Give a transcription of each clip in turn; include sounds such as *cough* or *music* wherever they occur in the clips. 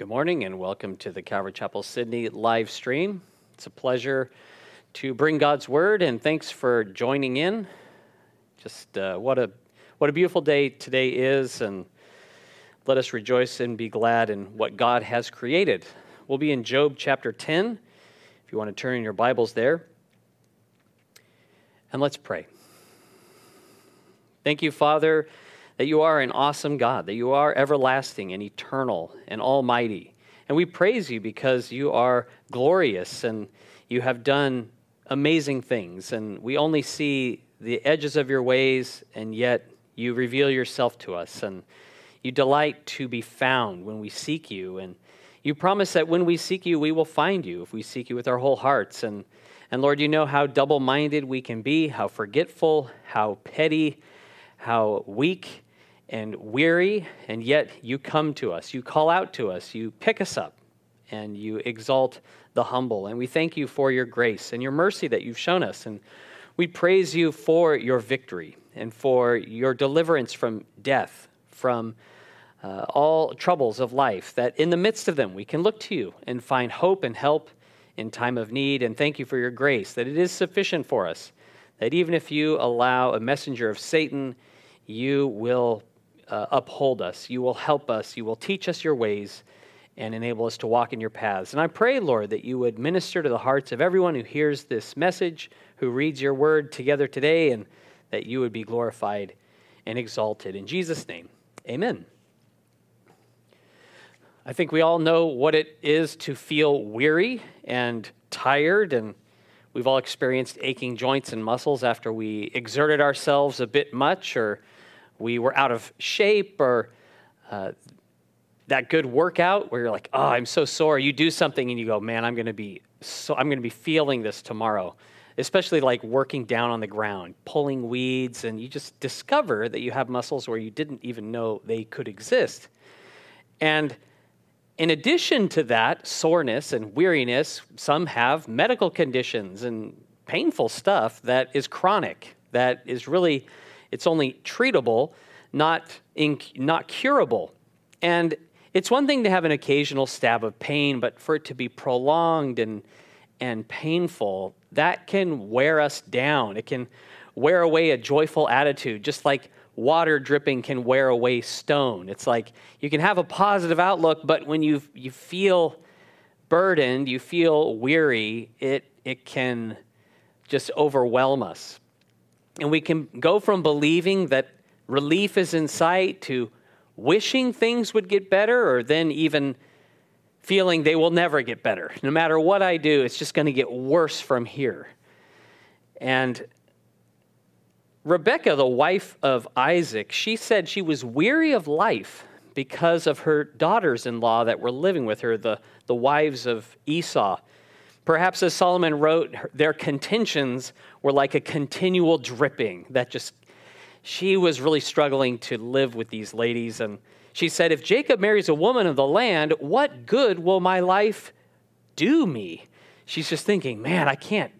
Good morning and welcome to the Calvary Chapel Sydney live stream. It's a pleasure to bring God's word and thanks for joining in. Just uh, what a what a beautiful day today is and let us rejoice and be glad in what God has created. We'll be in Job chapter 10 if you want to turn in your Bibles there. And let's pray. Thank you, Father that you are an awesome God, that you are everlasting and eternal and almighty. And we praise you because you are glorious and you have done amazing things. And we only see the edges of your ways, and yet you reveal yourself to us. And you delight to be found when we seek you. And you promise that when we seek you, we will find you if we seek you with our whole hearts. And, and Lord, you know how double minded we can be, how forgetful, how petty, how weak and weary, and yet you come to us. You call out to us. You pick us up, and you exalt the humble. And we thank you for your grace and your mercy that you've shown us. And we praise you for your victory and for your deliverance from death, from uh, all troubles of life, that in the midst of them we can look to you and find hope and help in time of need. And thank you for your grace, that it is sufficient for us, that even if you allow a messenger of Satan, you will uh, uphold us. You will help us. You will teach us your ways and enable us to walk in your paths. And I pray, Lord, that you would minister to the hearts of everyone who hears this message, who reads your word together today, and that you would be glorified and exalted. In Jesus' name, amen. I think we all know what it is to feel weary and tired, and we've all experienced aching joints and muscles after we exerted ourselves a bit much or we were out of shape or uh, that good workout where you're like, oh, I'm so sore. You do something and you go, man, I'm going to be so I'm going to be feeling this tomorrow. Especially like working down on the ground, pulling weeds, and you just discover that you have muscles where you didn't even know they could exist. And in addition to that soreness and weariness, some have medical conditions and painful stuff that is chronic, that is really it's only treatable, not, inc- not curable. And it's one thing to have an occasional stab of pain, but for it to be prolonged and, and painful, that can wear us down. It can wear away a joyful attitude, just like water dripping can wear away stone. It's like you can have a positive outlook, but when you, you feel burdened, you feel weary, it, it can just overwhelm us. And we can go from believing that relief is in sight to wishing things would get better, or then even feeling they will never get better. No matter what I do, it's just going to get worse from here. And Rebecca, the wife of Isaac, she said she was weary of life because of her daughters in law that were living with her, the, the wives of Esau. Perhaps as Solomon wrote, their contentions were like a continual dripping that just, she was really struggling to live with these ladies. And she said, If Jacob marries a woman of the land, what good will my life do me? She's just thinking, man, I can't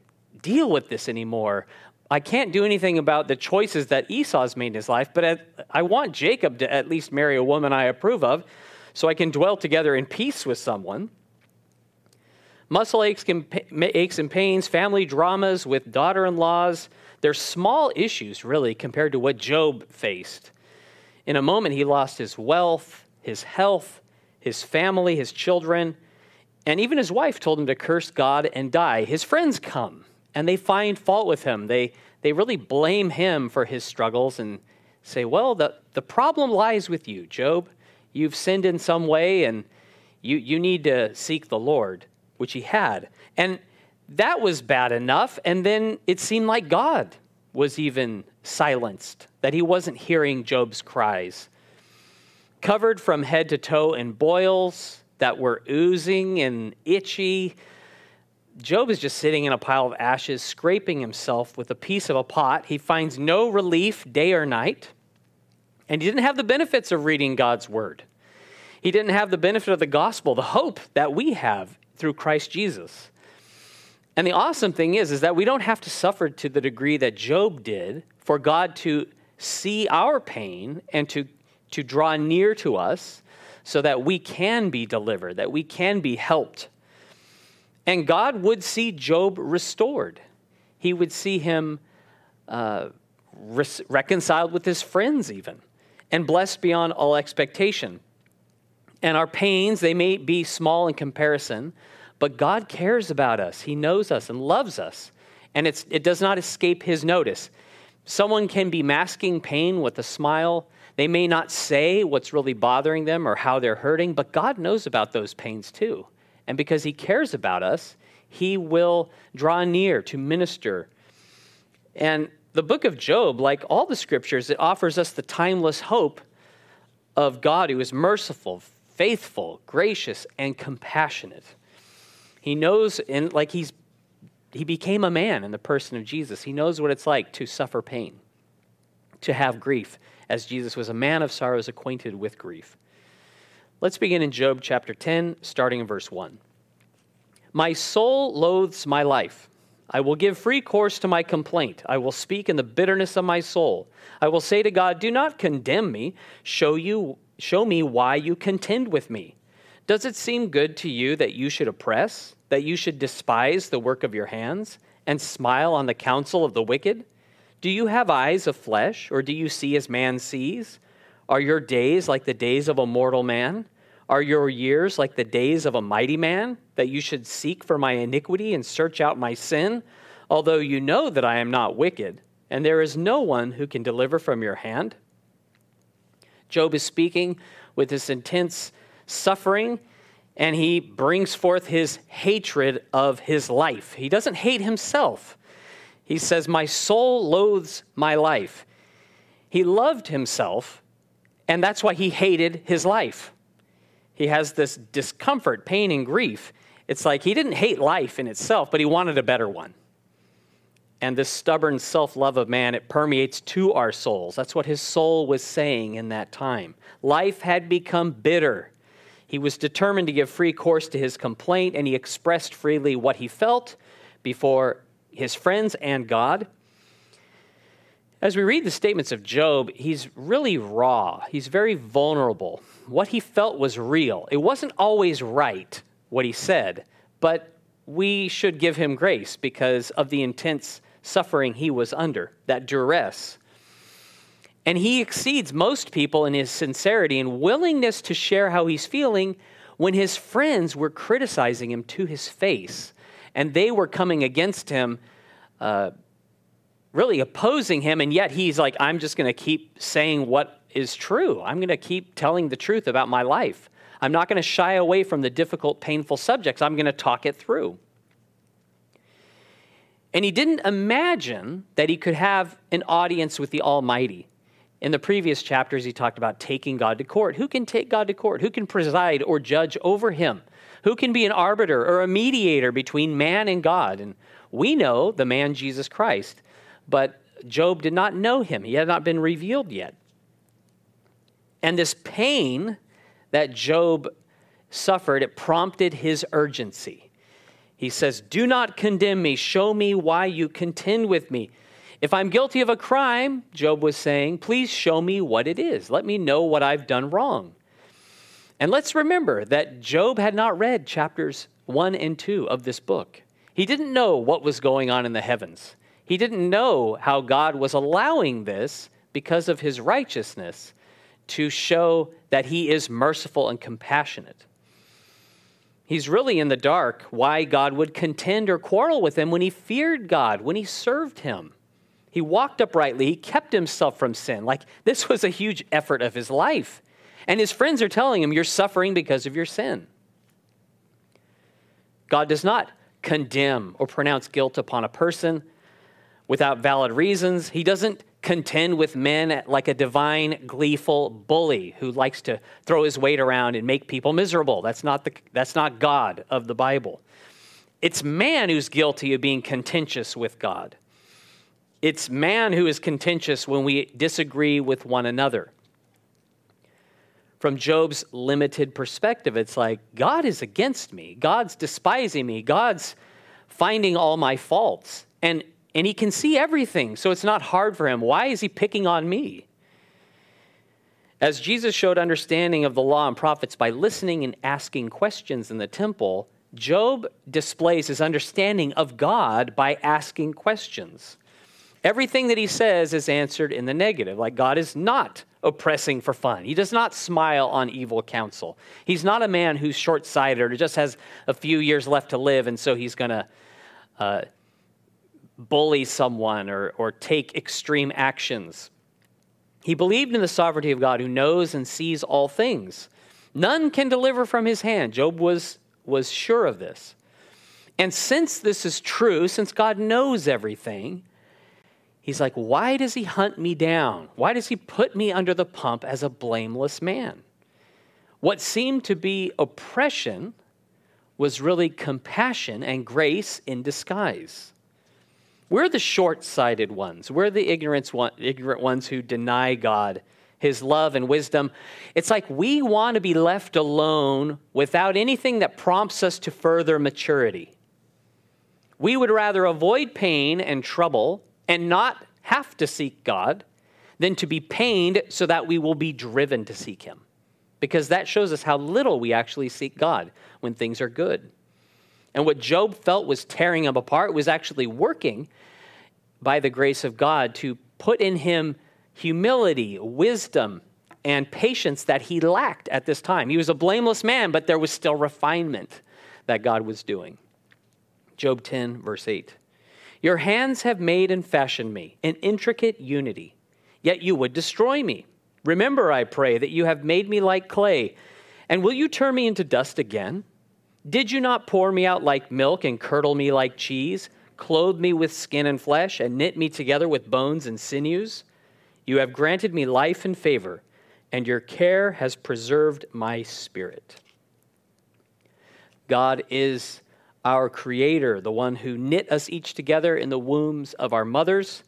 deal with this anymore. I can't do anything about the choices that Esau's made in his life, but I want Jacob to at least marry a woman I approve of so I can dwell together in peace with someone muscle aches, aches and pains, family dramas with daughter in laws. They're small issues, really, compared to what Job faced. In a moment, he lost his wealth, his health, his family, his children, and even his wife told him to curse God and die. His friends come and they find fault with him. They, they really blame him for his struggles and say, Well, the, the problem lies with you, Job. You've sinned in some way and you, you need to seek the Lord which he had. And that was bad enough. And then it seemed like God was even silenced, that he wasn't hearing Job's cries. Covered from head to toe in boils that were oozing and itchy, Job is just sitting in a pile of ashes, scraping himself with a piece of a pot. He finds no relief day or night. And he didn't have the benefits of reading God's word. He didn't have the benefit of the gospel, the hope that we have through Christ Jesus. And the awesome thing is, is that we don't have to suffer to the degree that Job did for God to see our pain and to, to draw near to us, so that we can be delivered, that we can be helped. And God would see Job restored. He would see him uh, re- reconciled with his friends, even, and blessed beyond all expectation. And our pains, they may be small in comparison, but God cares about us. He knows us and loves us, and it does not escape his notice. Someone can be masking pain with a smile. They may not say what's really bothering them or how they're hurting, but God knows about those pains too. And because He cares about us, He will draw near to minister. And the book of Job, like all the scriptures, it offers us the timeless hope of God who is merciful, faithful, gracious, and compassionate. He knows, and like he's he became a man in the person of Jesus. He knows what it's like to suffer pain, to have grief, as Jesus was a man of sorrows acquainted with grief. Let's begin in Job chapter 10, starting in verse 1. My soul loathes my life. I will give free course to my complaint. I will speak in the bitterness of my soul. I will say to God, Do not condemn me. Show, you, show me why you contend with me. Does it seem good to you that you should oppress? that you should despise the work of your hands and smile on the counsel of the wicked? Do you have eyes of flesh, or do you see as man sees? Are your days like the days of a mortal man? Are your years like the days of a mighty man, that you should seek for my iniquity and search out my sin? Although you know that I am not wicked, and there is no one who can deliver from your hand? Job is speaking with this intense suffering and he brings forth his hatred of his life. He doesn't hate himself. He says, My soul loathes my life. He loved himself, and that's why he hated his life. He has this discomfort, pain, and grief. It's like he didn't hate life in itself, but he wanted a better one. And this stubborn self love of man, it permeates to our souls. That's what his soul was saying in that time. Life had become bitter. He was determined to give free course to his complaint, and he expressed freely what he felt before his friends and God. As we read the statements of Job, he's really raw. He's very vulnerable. What he felt was real. It wasn't always right, what he said, but we should give him grace because of the intense suffering he was under, that duress. And he exceeds most people in his sincerity and willingness to share how he's feeling when his friends were criticizing him to his face. And they were coming against him, uh, really opposing him. And yet he's like, I'm just going to keep saying what is true. I'm going to keep telling the truth about my life. I'm not going to shy away from the difficult, painful subjects. I'm going to talk it through. And he didn't imagine that he could have an audience with the Almighty. In the previous chapters, he talked about taking God to court. Who can take God to court? Who can preside or judge over him? Who can be an arbiter or a mediator between man and God? And we know the man Jesus Christ, but Job did not know him. He had not been revealed yet. And this pain that Job suffered, it prompted his urgency. He says, Do not condemn me. Show me why you contend with me. If I'm guilty of a crime, Job was saying, please show me what it is. Let me know what I've done wrong. And let's remember that Job had not read chapters 1 and 2 of this book. He didn't know what was going on in the heavens. He didn't know how God was allowing this because of his righteousness to show that he is merciful and compassionate. He's really in the dark why God would contend or quarrel with him when he feared God, when he served him. He walked uprightly. He kept himself from sin. Like this was a huge effort of his life. And his friends are telling him, You're suffering because of your sin. God does not condemn or pronounce guilt upon a person without valid reasons. He doesn't contend with men like a divine, gleeful bully who likes to throw his weight around and make people miserable. That's not, the, that's not God of the Bible. It's man who's guilty of being contentious with God. It's man who is contentious when we disagree with one another. From Job's limited perspective, it's like, God is against me. God's despising me. God's finding all my faults. And, and he can see everything, so it's not hard for him. Why is he picking on me? As Jesus showed understanding of the law and prophets by listening and asking questions in the temple, Job displays his understanding of God by asking questions. Everything that he says is answered in the negative, like God is not oppressing for fun. He does not smile on evil counsel. He's not a man who's short sighted or just has a few years left to live, and so he's going to uh, bully someone or, or take extreme actions. He believed in the sovereignty of God who knows and sees all things. None can deliver from his hand. Job was, was sure of this. And since this is true, since God knows everything, he's like, why does he hunt me down? Why does he put me under the pump as a blameless man? What seemed to be oppression was really compassion and grace in disguise. We're the short sighted ones. We're the ignorant ones who deny God, His love and wisdom. It's like we want to be left alone without anything that prompts us to further maturity. We would rather avoid pain and trouble and not have to seek God than to be pained so that we will be driven to seek Him. Because that shows us how little we actually seek God when things are good. And what Job felt was tearing him apart was actually working by the grace of God to put in him humility, wisdom, and patience that he lacked at this time. He was a blameless man, but there was still refinement that God was doing. Job 10, verse 8. Your hands have made and fashioned me in intricate unity, yet you would destroy me. Remember, I pray, that you have made me like clay, and will you turn me into dust again? Did you not pour me out like milk and curdle me like cheese, clothe me with skin and flesh, and knit me together with bones and sinews? You have granted me life and favor, and your care has preserved my spirit. God is our creator, the one who knit us each together in the wombs of our mothers.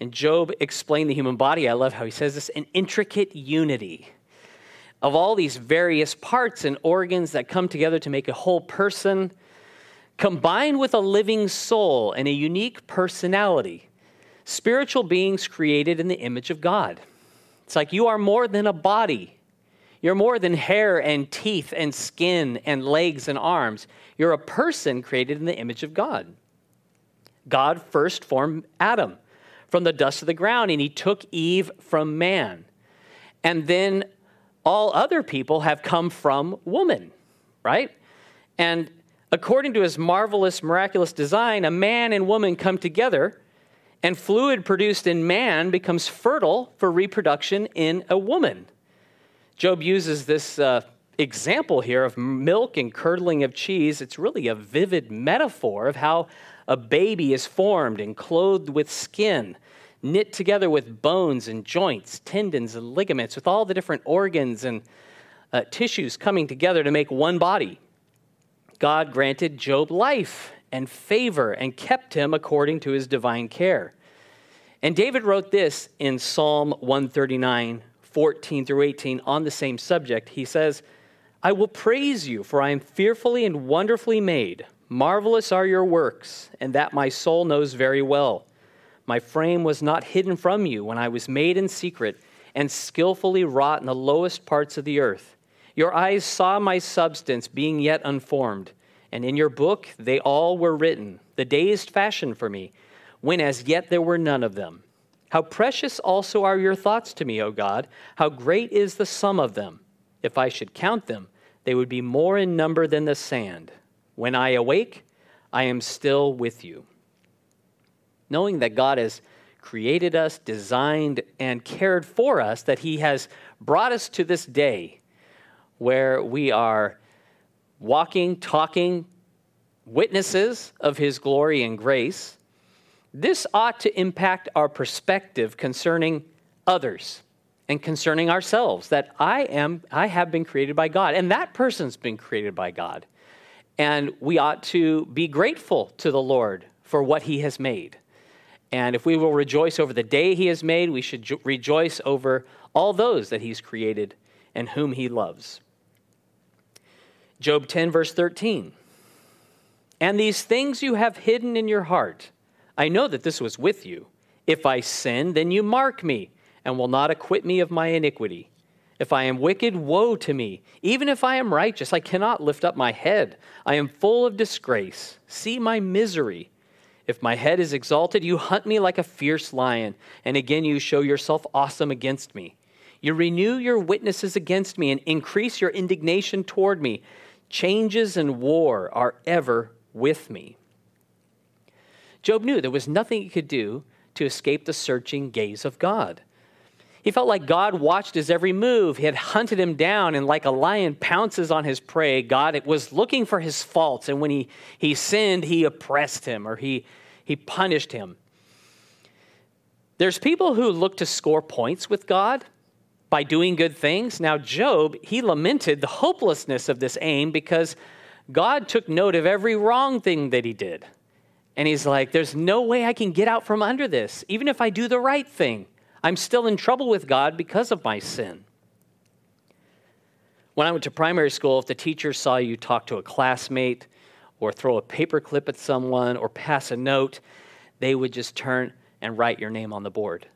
And Job explained the human body. I love how he says this an intricate unity of all these various parts and organs that come together to make a whole person, combined with a living soul and a unique personality. Spiritual beings created in the image of God. It's like you are more than a body. You're more than hair and teeth and skin and legs and arms. You're a person created in the image of God. God first formed Adam from the dust of the ground, and he took Eve from man. And then all other people have come from woman, right? And according to his marvelous, miraculous design, a man and woman come together, and fluid produced in man becomes fertile for reproduction in a woman. Job uses this uh, example here of milk and curdling of cheese. It's really a vivid metaphor of how a baby is formed and clothed with skin knit together with bones and joints, tendons and ligaments, with all the different organs and uh, tissues coming together to make one body. God granted Job life and favor and kept him according to his divine care. And David wrote this in Psalm 139, 14 through 18, on the same subject. He says, I will praise you, for I am fearfully and wonderfully made. Marvelous are your works, and that my soul knows very well. My frame was not hidden from you when I was made in secret and skillfully wrought in the lowest parts of the earth. Your eyes saw my substance being yet unformed, and in your book they all were written, the days fashioned for me, when as yet there were none of them. How precious also are your thoughts to me, O God! How great is the sum of them! If I should count them, they would be more in number than the sand. When I awake, I am still with you knowing that God has created us, designed, and cared for us, that He has brought us to this day where we are walking, talking, witnesses of His glory and grace, this ought to impact our perspective concerning others and concerning ourselves that I am I have been created by God and that person's been created by God. And we ought to be grateful to the Lord for what he has made. And if we will rejoice over the day he has made, we should jo- rejoice over all those that he's created and whom he loves. Job 10, verse 13. And these things you have hidden in your heart. I know that this was with you. If I sin, then you mark me and will not acquit me of my iniquity. If I am wicked, woe to me. Even if I am righteous, I cannot lift up my head. I am full of disgrace. See my misery. If my head is exalted, you hunt me like a fierce lion, and again you show yourself awesome against me. You renew your witnesses against me and increase your indignation toward me. Changes and war are ever with me. Job knew there was nothing he could do to escape the searching gaze of God. He felt like God watched his every move. He had hunted him down, and like a lion pounces on his prey, God was looking for his faults. And when he, he sinned, he oppressed him or he, he punished him. There's people who look to score points with God by doing good things. Now, Job, he lamented the hopelessness of this aim because God took note of every wrong thing that he did. And he's like, There's no way I can get out from under this, even if I do the right thing. I'm still in trouble with God because of my sin. When I went to primary school, if the teacher saw you talk to a classmate or throw a paperclip at someone or pass a note, they would just turn and write your name on the board.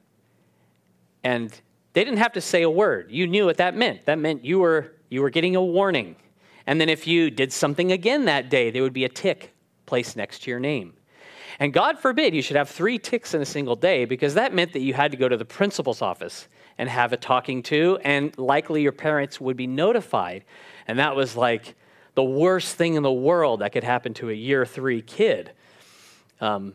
And they didn't have to say a word. You knew what that meant. That meant you were, you were getting a warning. And then if you did something again that day, there would be a tick placed next to your name. And God forbid you should have three ticks in a single day because that meant that you had to go to the principal's office and have a talking to, and likely your parents would be notified. And that was like the worst thing in the world that could happen to a year three kid. Um,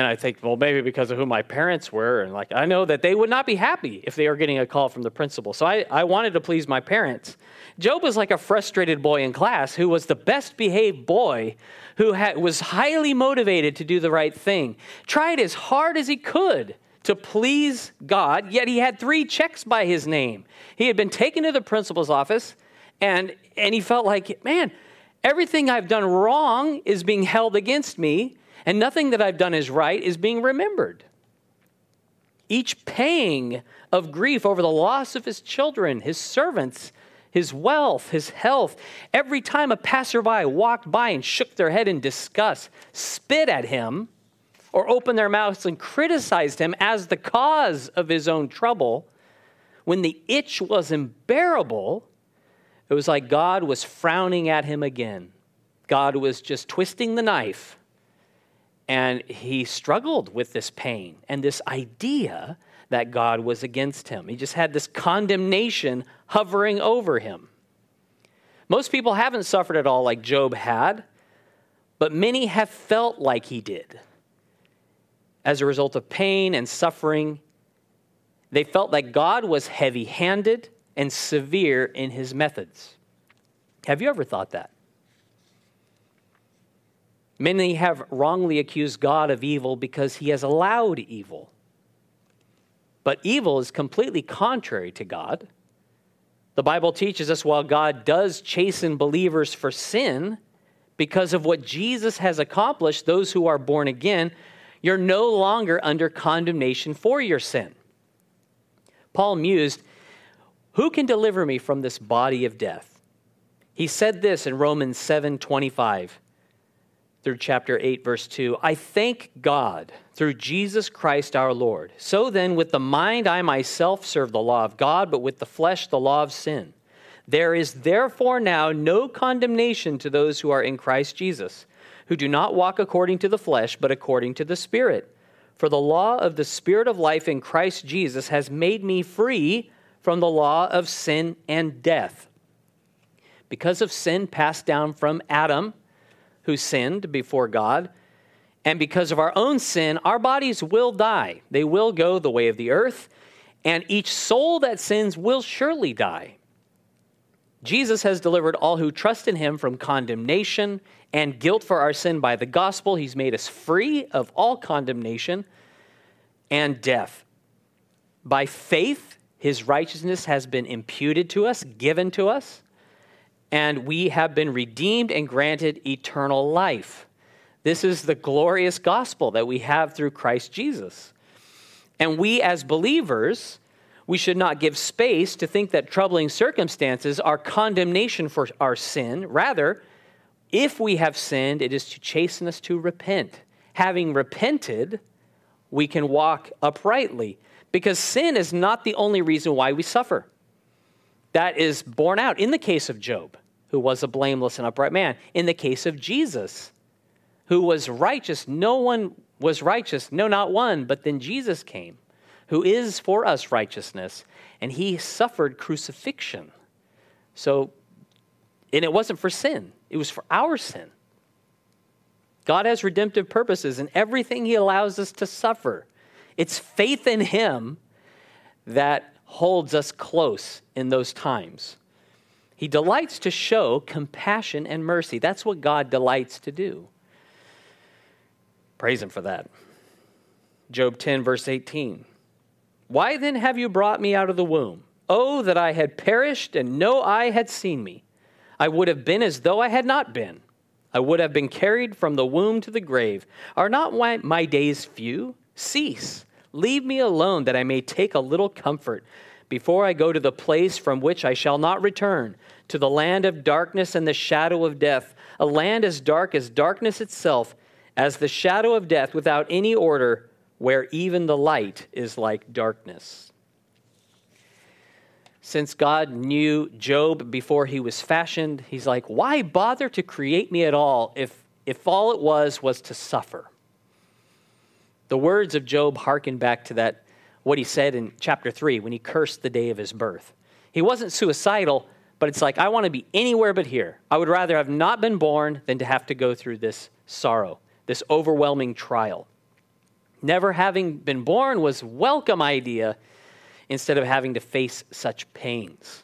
and I think, well, maybe because of who my parents were, and like I know that they would not be happy if they were getting a call from the principal. So I, I wanted to please my parents. Job was like a frustrated boy in class who was the best behaved boy who was highly motivated to do the right thing, tried as hard as he could to please God, yet he had three checks by his name. He had been taken to the principal's office, and, and he felt like, man, everything I've done wrong is being held against me and nothing that I've done is right is being remembered. Each pang of grief over the loss of his children, his servants, his wealth, his health, every time a passerby walked by and shook their head in disgust, spit at him, or opened their mouths and criticized him as the cause of his own trouble, when the itch was unbearable, it was like God was frowning at him again. God was just twisting the knife and he struggled with this pain and this idea that God was against him. He just had this condemnation hovering over him. Most people haven't suffered at all like Job had, but many have felt like he did. As a result of pain and suffering, they felt that God was heavy handed and severe in his methods. Have you ever thought that? Many have wrongly accused God of evil because he has allowed evil. But evil is completely contrary to God. The Bible teaches us while God does chasten believers for sin, because of what Jesus has accomplished, those who are born again, you're no longer under condemnation for your sin. Paul mused, Who can deliver me from this body of death? He said this in Romans 7 25 through chapter 8, verse 2. I thank God through Jesus Christ our Lord. So then, with the mind, I myself serve the law of God, but with the flesh, the law of sin. There is therefore now no condemnation to those who are in Christ Jesus, who do not walk according to the flesh, but according to the Spirit. For the law of the Spirit of life in Christ Jesus has made me free from the law of sin and death. Because of sin passed down from Adam, who sinned before God. And because of our own sin, our bodies will die. They will go the way of the earth, and each soul that sins will surely die. Jesus has delivered all who trust in him from condemnation and guilt for our sin by the gospel. He's made us free of all condemnation and death. By faith, his righteousness has been imputed to us, given to us and we have been redeemed and granted eternal life. This is the glorious gospel that we have through Christ Jesus. And we, as believers, we should not give space to think that troubling circumstances are condemnation for our sin. Rather, if we have sinned, it is to chasten us to repent. Having repented, we can walk uprightly because sin is not the only reason why we suffer. That is borne out in the case of Job, who was a blameless and upright man. In the case of Jesus, who was righteous, no one was righteous, no, not one, but then Jesus came, who is for us righteousness, and he suffered crucifixion. So, and it wasn't for sin, it was for our sin. God has redemptive purposes in everything he allows us to suffer. It's faith in him that holds us close in those times. He delights to show compassion and mercy. That's what God delights to do. Praise him for that. Job 10, verse 18. Why then have you brought me out of the womb? Oh, that I had perished and no eye had seen me. I would have been as though I had not been. I would have been carried from the womb to the grave. Are not my, days few? Cease. Leave me alone that I may take a little comfort before I go to the place from which I shall not return, to the land of darkness and the shadow of death, a land as dark as darkness itself, as the shadow of death without any order where even the light is like darkness. Since God knew Job before he was fashioned, he's like, why bother to create me at all if, if all it was was to suffer? The words of Job harken back to that, what he said in chapter 3 when he cursed the day of his birth. He wasn't suicidal, but it's like, I want to be anywhere but here. I would rather have not been born than to have to go through this sorrow, this overwhelming trial. Never having been born was welcome idea instead of having to face such pains.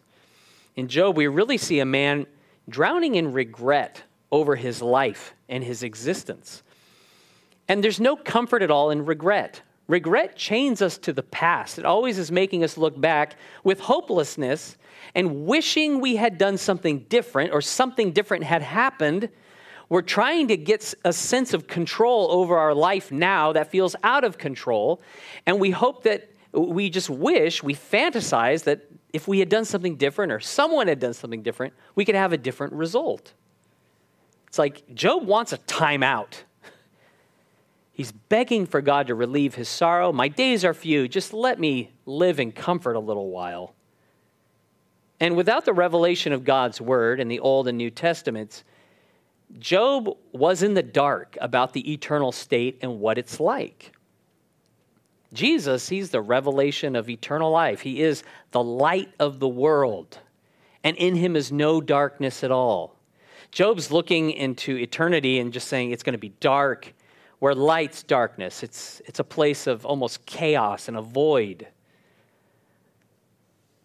In Job, we really see a man drowning in regret over his life and his existence. And there's no comfort at all in regret. Regret chains us to the past. It always is making us look back with hopelessness and wishing we had done something different or something different had happened we're trying to get a sense of control over our life now that feels out of control. And we hope that we just wish, we fantasize that if we had done something different or someone had done something different, we could have a different result. It's like Job wants a timeout. He's begging for God to relieve his sorrow. My days are few. Just let me live in comfort a little while. And without the revelation of God's word in the Old and New Testaments, Job was in the dark about the eternal state and what it's like. Jesus, he's the revelation of eternal life. He is the light of the world, and in him is no darkness at all. Job's looking into eternity and just saying it's going to be dark, where light's darkness. It's, it's a place of almost chaos and a void.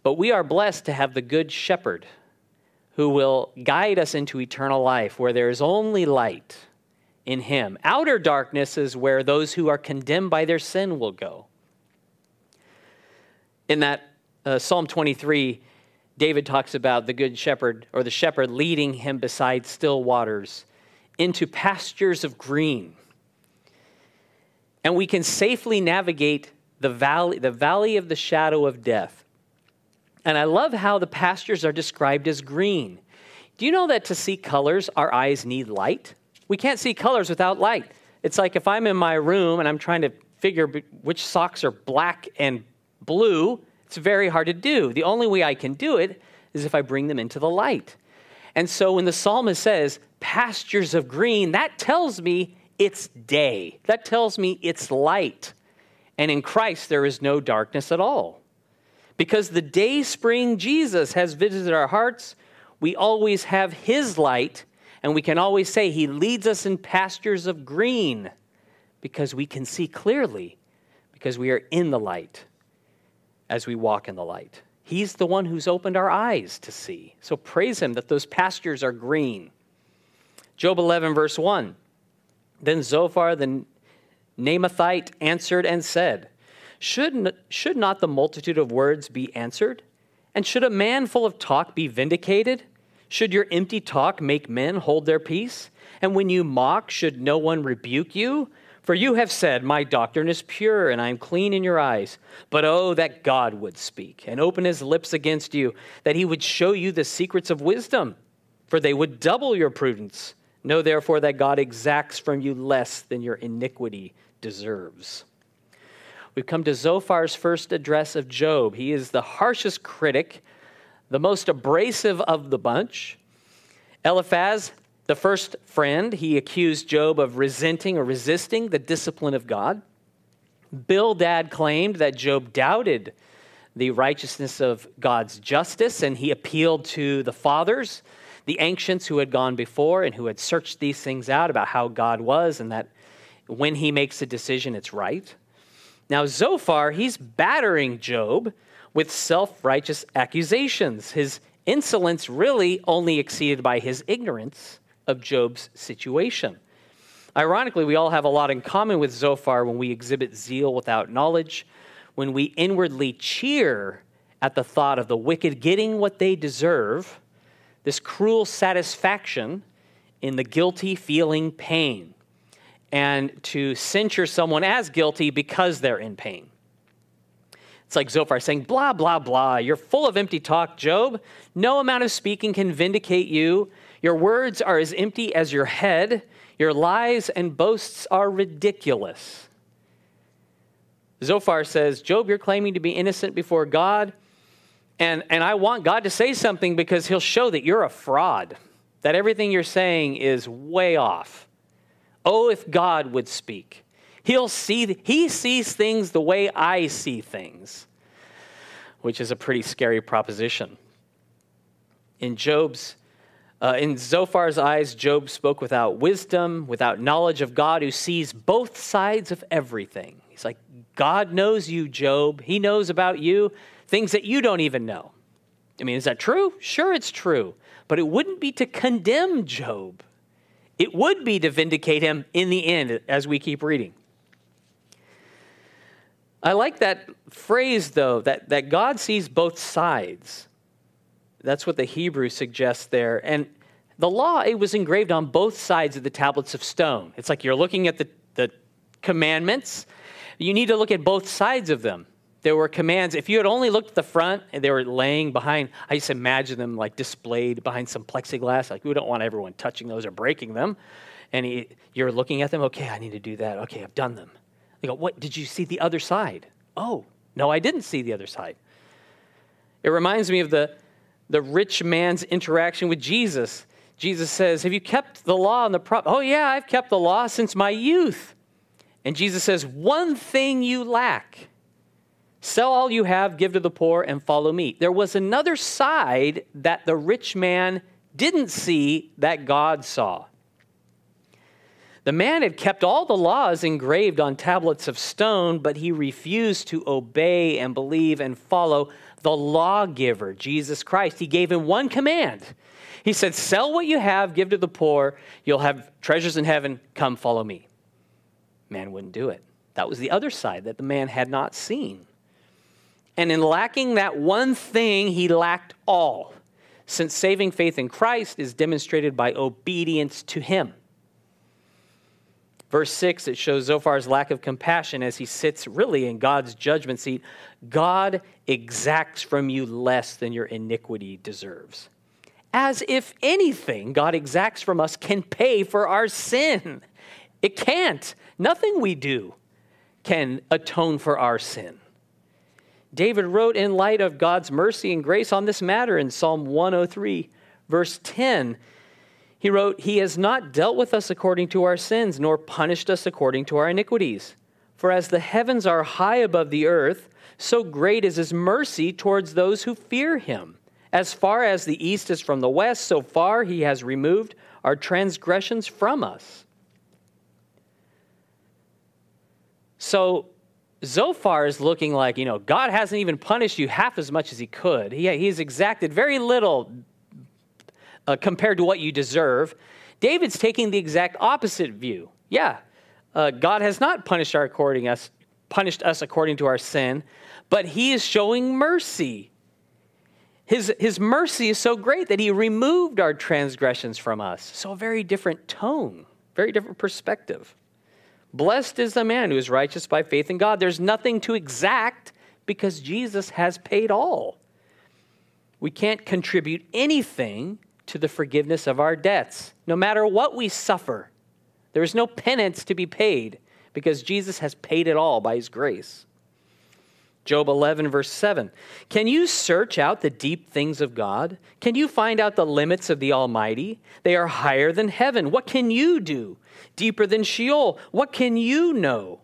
But we are blessed to have the good shepherd who will guide us into eternal life where there is only light in him. Outer darkness is where those who are condemned by their sin will go. In that uh, Psalm 23, David talks about the good shepherd or the shepherd leading him beside still waters into pastures of green. And we can safely navigate the valley, the valley of the shadow of death. And I love how the pastures are described as green. Do you know that to see colors, our eyes need light? We can't see colors without light. It's like if I'm in my room and I'm trying to figure which socks are black and blue, it's very hard to do. The only way I can do it is if I bring them into the light. And so when the psalmist says, pastures of green, that tells me it's day. That tells me it's light. And in Christ, there is no darkness at all. Because the day spring Jesus has visited our hearts, we always have his light, and we can always say he leads us in pastures of green because we can see clearly, because we are in the light as we walk in the light. He's the one who's opened our eyes to see. So praise him that those pastures are green. Job 11, verse 1. Then Zophar the Naamathite answered and said, should, should not the multitude of words be answered? And should a man full of talk be vindicated? Should your empty talk make men hold their peace? And when you mock, should no one rebuke you? For you have said, My doctrine is pure, and I am clean in your eyes. But oh, that God would speak and open his lips against you, that he would show you the secrets of wisdom, for they would double your prudence. Know therefore that God exacts from you less than your iniquity deserves. We've come to Zophar's first address of Job. He is the harshest critic, the most abrasive of the bunch. Eliphaz, the first friend, he accused Job of resenting or resisting the discipline of God. Bildad claimed that Job doubted the righteousness of God's justice, and he appealed to the fathers, the ancients who had gone before and who had searched these things out about how God was and that when he makes a decision, it's right. Now, Zophar, he's battering Job with self righteous accusations. His insolence really only exceeded by his ignorance of Job's situation. Ironically, we all have a lot in common with Zophar when we exhibit zeal without knowledge, when we inwardly cheer at the thought of the wicked getting what they deserve, this cruel satisfaction in the guilty feeling pain and to censure someone as guilty because they're in pain. It's like Zophar saying, blah, blah, blah. You're full of empty talk, Job. No amount of speaking can vindicate you. Your words are as empty as your head. Your lies and boasts are ridiculous. Zophar says, Job, you're claiming to be innocent before God. And, and I want God to say something because he'll show that you're a fraud, that everything you're saying is way off. Oh, if God would speak. He'll see, he sees things the way I see things, which is a pretty scary proposition. In Job's, uh, in Zophar's eyes, Job spoke without wisdom, without knowledge of God, who sees both sides of everything. He's like, God knows you, Job. He knows about you things that you don't even know. I mean, is that true? Sure, it's true. But it wouldn't be to condemn Job. It would be to vindicate him in the end, as we keep reading. I like that phrase, though, that, that God sees both sides. That's what the Hebrew suggests there. And the law, it was engraved on both sides of the tablets of stone. It's like you're looking at the, the commandments, you need to look at both sides of them there were commands. If you had only looked at the front and they were laying behind, I just imagine them like displayed behind some plexiglass. Like we don't want everyone touching those or breaking them. And he, you're looking at them. Okay, I need to do that. Okay, I've done them. They go, what? Did you see the other side? Oh, no, I didn't see the other side. It reminds me of the the rich man's interaction with Jesus. Jesus says, "Have you kept the law and the prop?" Oh yeah, I've kept the law since my youth. And Jesus says, "One thing you lack." Sell all you have, give to the poor, and follow me. There was another side that the rich man didn't see that God saw. The man had kept all the laws engraved on tablets of stone, but he refused to obey and believe and follow the lawgiver, Jesus Christ. He gave him one command. He said, Sell what you have, give to the poor, you'll have treasures in heaven, come follow me. Man wouldn't do it. That was the other side that the man had not seen. And in lacking that one thing, he lacked all, since saving faith in Christ is demonstrated by obedience to him. Verse 6, it shows Zophar's lack of compassion as he sits really in God's judgment seat. God exacts from you less than your iniquity deserves. As if anything God exacts from us can pay for our sin. It can't. Nothing we do can atone for our sin. David wrote in light of God's mercy and grace on this matter in Psalm 103, verse 10. He wrote, He has not dealt with us according to our sins, nor punished us according to our iniquities. For as the heavens are high above the earth, so great is his mercy towards those who fear him. As far as the east is from the west, so far he has removed our transgressions from us. So Zophar is looking like, you know, God hasn't even punished you half as much as he could. He, he's exacted very little uh, compared to what you deserve. David's taking the exact opposite view. Yeah, uh, God has not punished, our according us, punished us according to our sin, but he is showing mercy. His, his mercy is so great that he removed our transgressions from us. So, a very different tone, very different perspective. Blessed is the man who is righteous by faith in God. There's nothing to exact because Jesus has paid all. We can't contribute anything to the forgiveness of our debts, no matter what we suffer. There is no penance to be paid because Jesus has paid it all by his grace. Job 11, verse 7. Can you search out the deep things of God? Can you find out the limits of the Almighty? They are higher than heaven. What can you do? Deeper than Sheol. What can you know?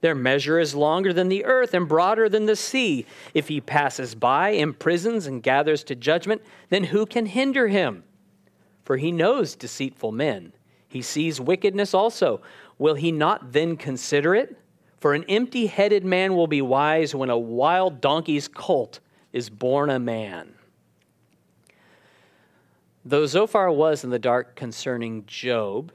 Their measure is longer than the earth and broader than the sea. If he passes by, imprisons, and gathers to judgment, then who can hinder him? For he knows deceitful men. He sees wickedness also. Will he not then consider it? For an empty headed man will be wise when a wild donkey's colt is born a man. Though Zophar was in the dark concerning Job,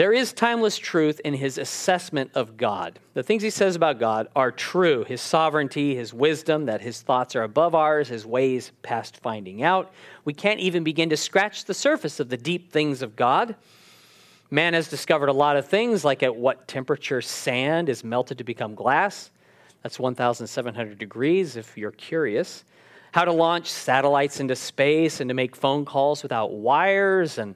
there is timeless truth in his assessment of God. The things he says about God are true his sovereignty, his wisdom, that his thoughts are above ours, his ways past finding out. We can't even begin to scratch the surface of the deep things of God. Man has discovered a lot of things, like at what temperature sand is melted to become glass. That's 1,700 degrees, if you're curious. How to launch satellites into space and to make phone calls without wires, and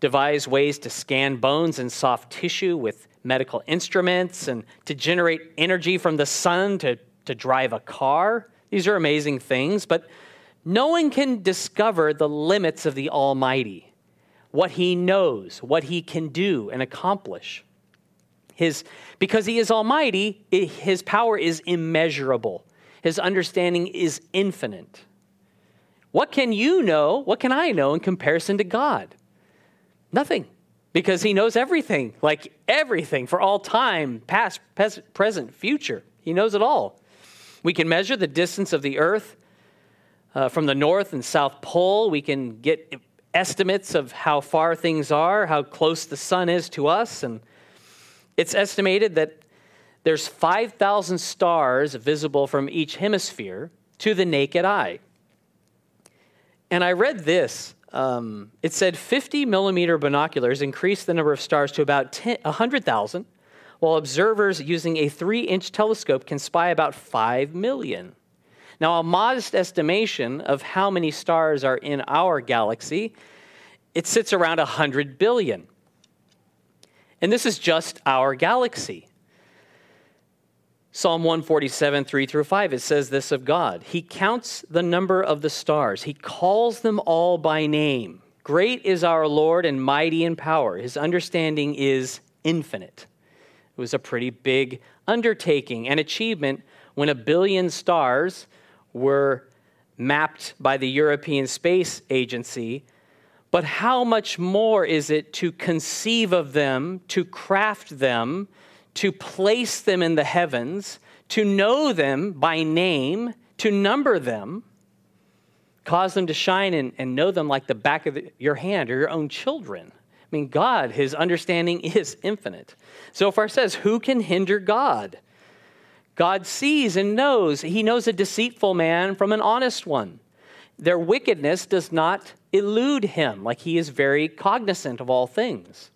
devise ways to scan bones and soft tissue with medical instruments, and to generate energy from the sun to, to drive a car. These are amazing things, but no one can discover the limits of the Almighty what he knows, what he can do and accomplish. His, because he is almighty, his power is immeasurable. His understanding is infinite. What can you know? What can I know in comparison to God? Nothing, because he knows everything, like everything for all time, past, present, future. He knows it all. We can measure the distance of the earth uh, from the North and South Pole. We can get estimates of how far things are, how close the sun is to us, and it's estimated that there's 5,000 stars visible from each hemisphere to the naked eye. And I read this. Um, it said 50 millimeter binoculars increase the number of stars to about 100,000, while observers using a three inch telescope can spy about 5 million. Now, a modest estimation of how many stars are in our galaxy, it sits around 100 billion. And this is just our galaxy. Psalm 147, 3 through 5, it says this of God He counts the number of the stars, He calls them all by name. Great is our Lord and mighty in power. His understanding is infinite. It was a pretty big undertaking and achievement when a billion stars were mapped by the European Space Agency, but how much more is it to conceive of them, to craft them, to place them in the heavens, to know them by name, to number them, cause them to shine and, and know them like the back of the, your hand or your own children? I mean, God, his understanding *laughs* is infinite. Zophar says, Who can hinder God? God sees and knows. He knows a deceitful man from an honest one. Their wickedness does not elude him, like he is very cognizant of all things.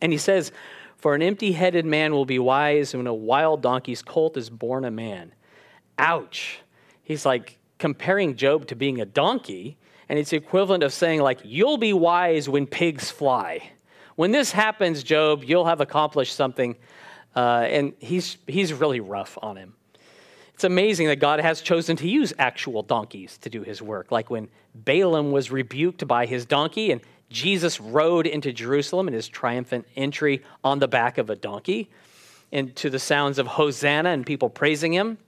And he says, For an empty headed man will be wise when a wild donkey's colt is born a man. Ouch. He's like comparing Job to being a donkey, and it's equivalent of saying, like, you'll be wise when pigs fly. When this happens, Job, you'll have accomplished something uh, and he's, he's really rough on him. It's amazing that God has chosen to use actual donkeys to do his work, like when Balaam was rebuked by his donkey and Jesus rode into Jerusalem in his triumphant entry on the back of a donkey, and to the sounds of Hosanna and people praising him.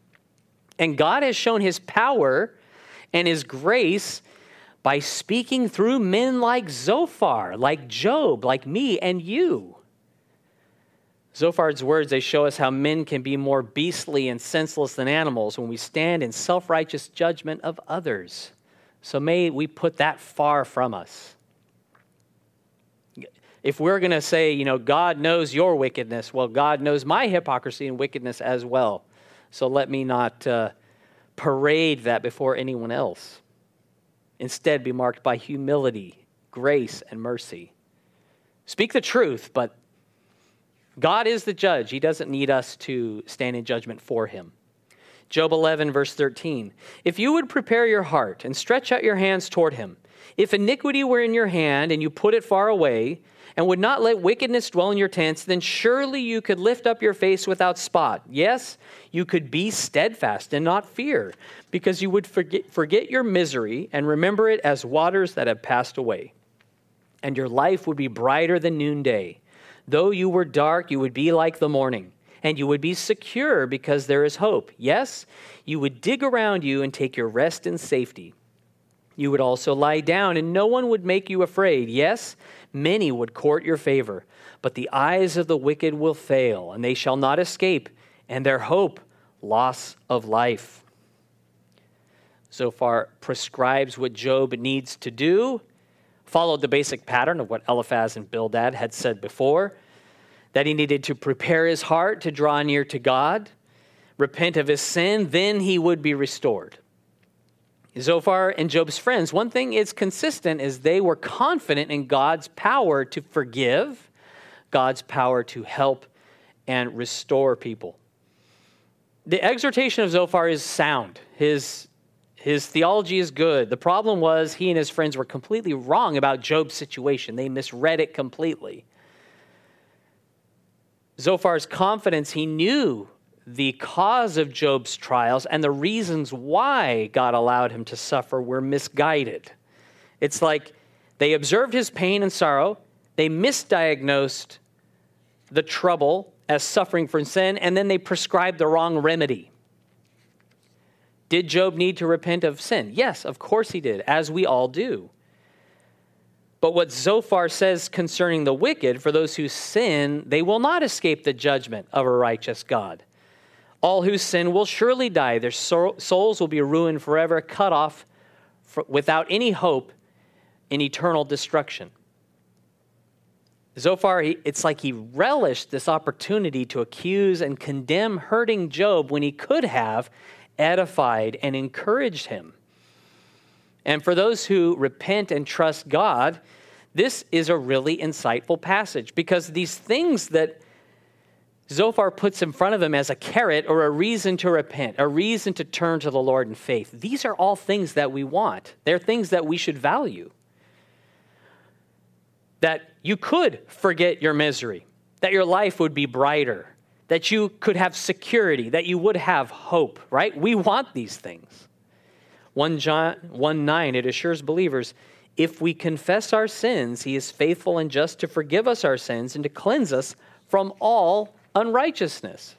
And God has shown his power and his grace by speaking through men like Zophar, like Job, like me and you. Zophar's words, they show us how men can be more beastly and senseless than animals when we stand in self righteous judgment of others. So may we put that far from us. If we're going to say, you know, God knows your wickedness, well, God knows my hypocrisy and wickedness as well. So let me not uh, parade that before anyone else. Instead, be marked by humility, grace, and mercy. Speak the truth, but God is the judge. He doesn't need us to stand in judgment for him. Job 11, verse 13. If you would prepare your heart and stretch out your hands toward him, If iniquity were in your hand and you put it far away, and would not let wickedness dwell in your tents, then surely you could lift up your face without spot. Yes, you could be steadfast and not fear, because you would forget, forget your misery and remember it as waters that have passed away. And your life would be brighter than noonday. Though you were dark, you would be like the morning, and you would be secure because there is hope. Yes, you would dig around you and take your rest in safety. You would also lie down, and no one would make you afraid. Yes, many would court your favor, but the eyes of the wicked will fail, and they shall not escape, and their hope, loss of life. Zophar, prescribes what Job needs to do, followed the basic pattern of what Eliphaz and Bildad had said before that he needed to prepare his heart to draw near to God, repent of his sin, then he would be restored. Zophar and Job's friends, one thing is consistent is they were confident in God's power to forgive, God's power to help and restore people. The exhortation of Zophar is sound. His, his theology is good. The problem was he and his friends were completely wrong about Job's situation. They misread it completely. Zophar's confidence, he knew the cause of Job's trials and the reasons why God allowed him to suffer were misguided. It's like they observed his pain and sorrow, they misdiagnosed the trouble as suffering from sin, and then they prescribed the wrong remedy. Did Job need to repent of sin? Yes, of course he did, as we all do. But what Zophar says concerning the wicked, for those who sin, they will not escape the judgment of a righteous God. All who sin will surely die. Their souls will be ruined forever, cut off without any hope in eternal destruction. So Zophar, it's like he relished this opportunity to accuse and condemn hurting Job when he could have edified and encouraged him. And for those who repent and trust God, this is a really insightful passage because these things that Zophar puts in front of him as a carrot or a reason to repent, a reason to turn to the Lord in faith. These are all things that we want. They're things that we should value. That you could forget your misery, that your life would be brighter, that you could have security, that you would have hope, right? We want these things. 1 John 1 9, it assures believers if we confess our sins, he is faithful and just to forgive us our sins and to cleanse us from all unrighteousness.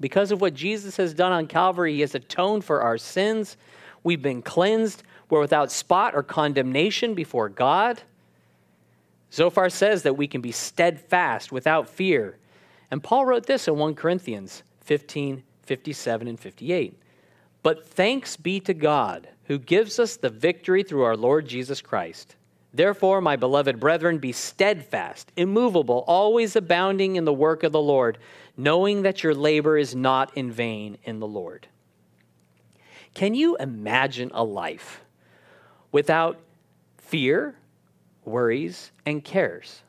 Because of what Jesus has done on Calvary, he has atoned for our sins. We've been cleansed. We're without spot or condemnation before God. Zophar says that we can be steadfast without fear. And Paul wrote this in 1 Corinthians 15 57 and 58. But thanks be to God who gives us the victory through our Lord Jesus Christ. Therefore, my beloved brethren, be steadfast, immovable, always abounding in the work of the Lord, knowing that your labor is not in vain in the Lord. Can you imagine a life without fear, worries, and cares?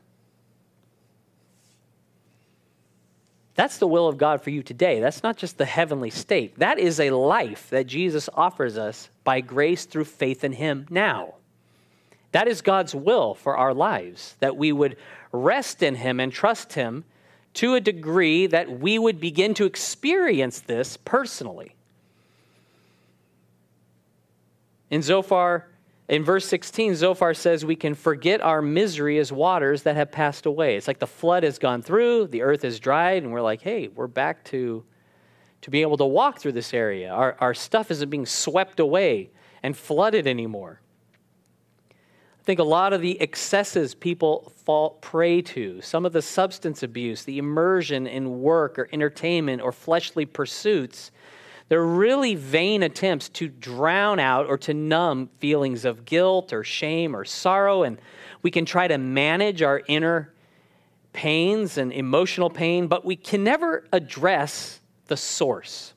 That's the will of God for you today. That's not just the heavenly state. That is a life that Jesus offers us by grace through faith in Him now. That is God's will for our lives, that we would rest in Him and trust Him to a degree that we would begin to experience this personally. In Zophar, in verse 16, Zophar says we can forget our misery as waters that have passed away. It's like the flood has gone through, the earth is dried, and we're like, hey, we're back to, to being able to walk through this area. Our, our stuff isn't being swept away and flooded anymore think a lot of the excesses people fall prey to, some of the substance abuse, the immersion in work or entertainment or fleshly pursuits, they're really vain attempts to drown out or to numb feelings of guilt or shame or sorrow. And we can try to manage our inner pains and emotional pain, but we can never address the source.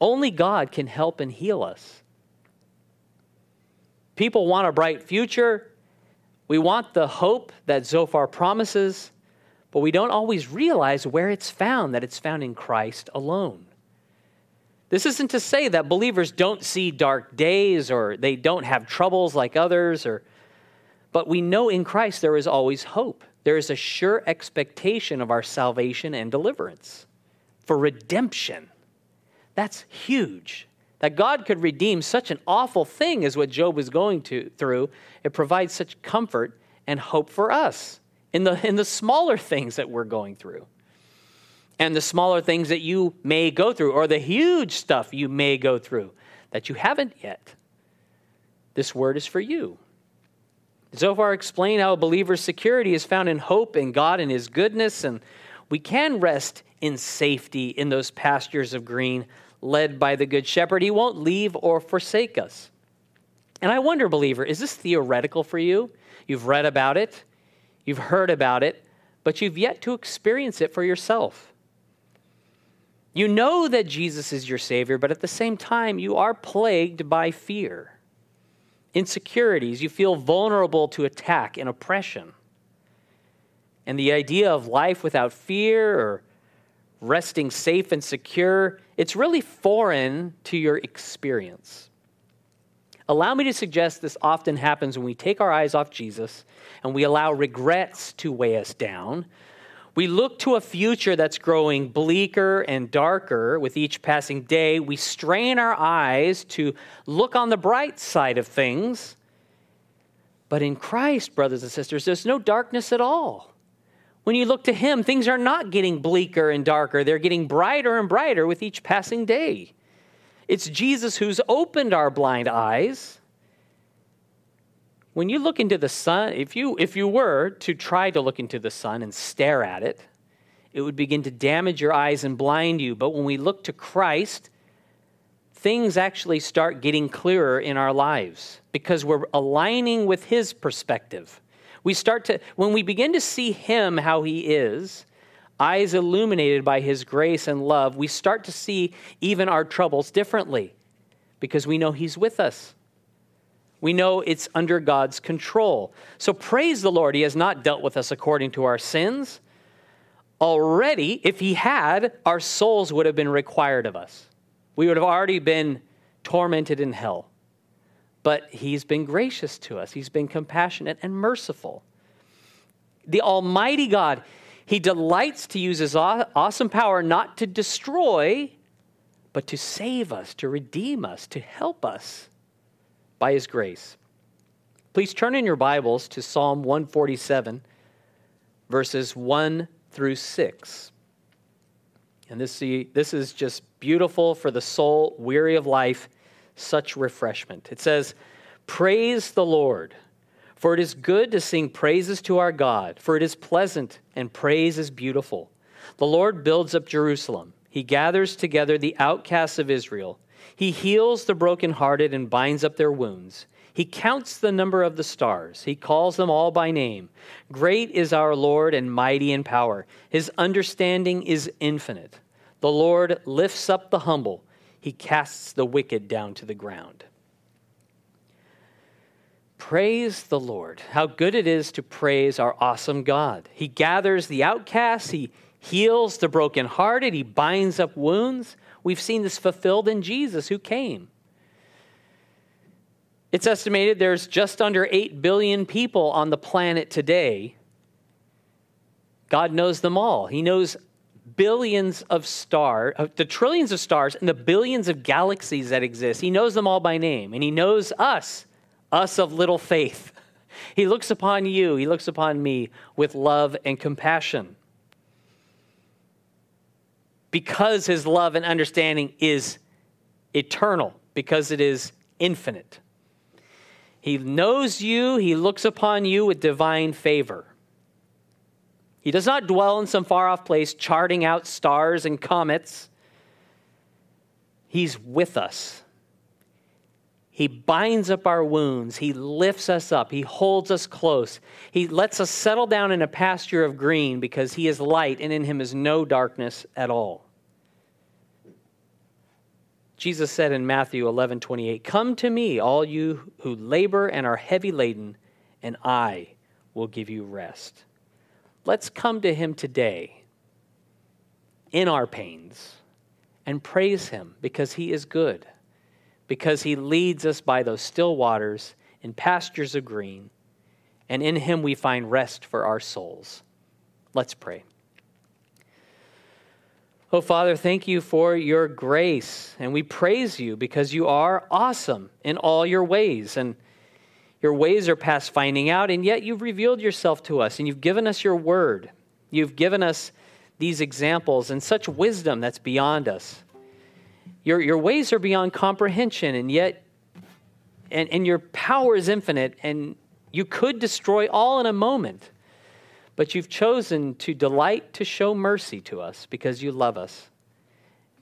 Only God can help and heal us. People want a bright future. We want the hope that Zophar promises, but we don't always realize where it's found, that it's found in Christ alone. This isn't to say that believers don't see dark days or they don't have troubles like others or but we know in Christ there is always hope. There is a sure expectation of our salvation and deliverance for redemption. That's huge. That God could redeem such an awful thing as what Job was going to, through, it provides such comfort and hope for us in the, in the smaller things that we're going through and the smaller things that you may go through, or the huge stuff you may go through that you haven't yet. This word is for you. Zophar explained how a believer's security is found in hope in God and His goodness, and we can rest in safety in those pastures of green led by the Good Shepherd. He won't leave or forsake us. And I wonder, believer, is this theoretical for you? You've read about it, you've heard about it, but you've yet to experience it for yourself. You know that Jesus is your Savior, but at the same time, you are plagued by fear, insecurities. You feel vulnerable to attack and oppression. And the idea of life without fear or resting safe and secure, it's really foreign to your experience. Allow me to suggest this often happens when we take our eyes off Jesus and we allow regrets to weigh us down we look to a future that's growing bleaker and darker with each passing day. We strain our eyes to look on the bright side of things. But in Christ, brothers and sisters, there's no darkness at all. When you look to Him, things are not getting bleaker and darker, they're getting brighter and brighter with each passing day. It's Jesus who's opened our blind eyes when you look into the sun, if you, if you were to try to look into the sun and stare at it, it would begin to damage your eyes and blind you. But when we look to Christ, things actually start getting clearer in our lives because we're aligning with His perspective. We start to, when we begin to see Him how He is, eyes illuminated by His grace and love, we start to see even our troubles differently because we know He's with us. We know it's under God's control. So praise the Lord, He has not dealt with us according to our sins. Already, if He had, our souls would have been required of us. We would have already been tormented in hell. But He's been gracious to us, He's been compassionate and merciful. The Almighty God, He delights to use His awesome power not to destroy, but to save us, to redeem us, to help us by his grace. Please turn in your Bibles to Psalm 147, verses 1 through 6. And this, this is just beautiful for the soul weary of life, such refreshment. It says, Praise the Lord, for it is good to sing praises to our God, for it is pleasant and praise is beautiful. The Lord builds up Jerusalem, He gathers together the outcasts of Israel. He heals the brokenhearted and binds up their wounds. He counts the number of the stars. He calls them all by name. Great is our Lord and mighty in power. His understanding is infinite. The Lord lifts up the humble. He casts the wicked down to the ground. Praise the Lord. How good it is to praise our awesome God. He gathers the outcasts, He heals the brokenhearted, He binds up wounds. We've seen this fulfilled in Jesus who came. It's estimated there's just under 8 billion people on the planet today. God knows them all. He knows billions of stars, uh, the trillions of stars, and the billions of galaxies that exist. He knows them all by name, and He knows us, us of little faith. *laughs* He looks upon you, He looks upon me with love and compassion because his love and understanding is eternal, because it is infinite. He knows you, he looks upon you with divine favor. He does not dwell in some far off place charting out stars and comets. He's with us. He binds up our wounds. He lifts us up. He holds us close. He lets us settle down in a pasture of green because He is light and in Him is no darkness at all. Jesus said in Matthew 11 28, Come to me, all you who labor and are heavy laden, and I will give you rest. Let's come to Him today in our pains and praise him because he is good, because he leads us by those still waters in pastures of green, and in him we find rest for our souls. Let's pray. Oh, Father, thank you for your grace, and we praise you because you are awesome in all your ways. And your ways are past finding out, and yet you've revealed yourself to us, and you've given us your word. You've given us these examples and such wisdom that's beyond us. Your, your ways are beyond comprehension, and yet, and, and your power is infinite, and you could destroy all in a moment. But you've chosen to delight to show mercy to us because you love us.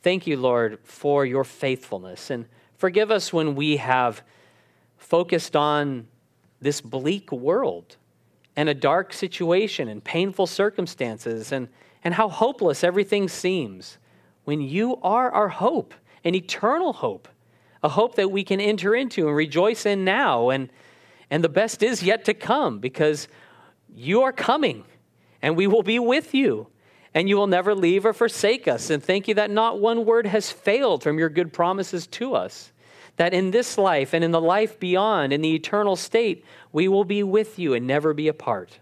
Thank you, Lord, for your faithfulness. And forgive us when we have focused on this bleak world and a dark situation and painful circumstances and and how hopeless everything seems when you are our hope, an eternal hope, a hope that we can enter into and rejoice in now. And, and the best is yet to come because you are coming and we will be with you and you will never leave or forsake us. And thank you that not one word has failed from your good promises to us. That in this life and in the life beyond, in the eternal state, we will be with you and never be apart.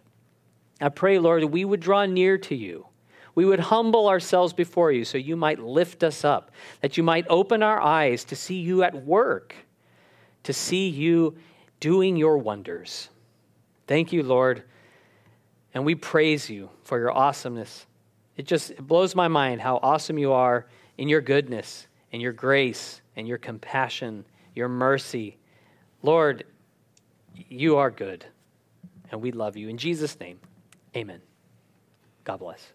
I pray, Lord, that we would draw near to you we would humble ourselves before you so you might lift us up, that you might open our eyes to see you at work, to see you doing your wonders. Thank you, Lord. And we praise you for your awesomeness. It just it blows my mind how awesome you are in your goodness and your grace and your compassion, your mercy. Lord, you are good, and we love you. In Jesus' name, amen. God bless.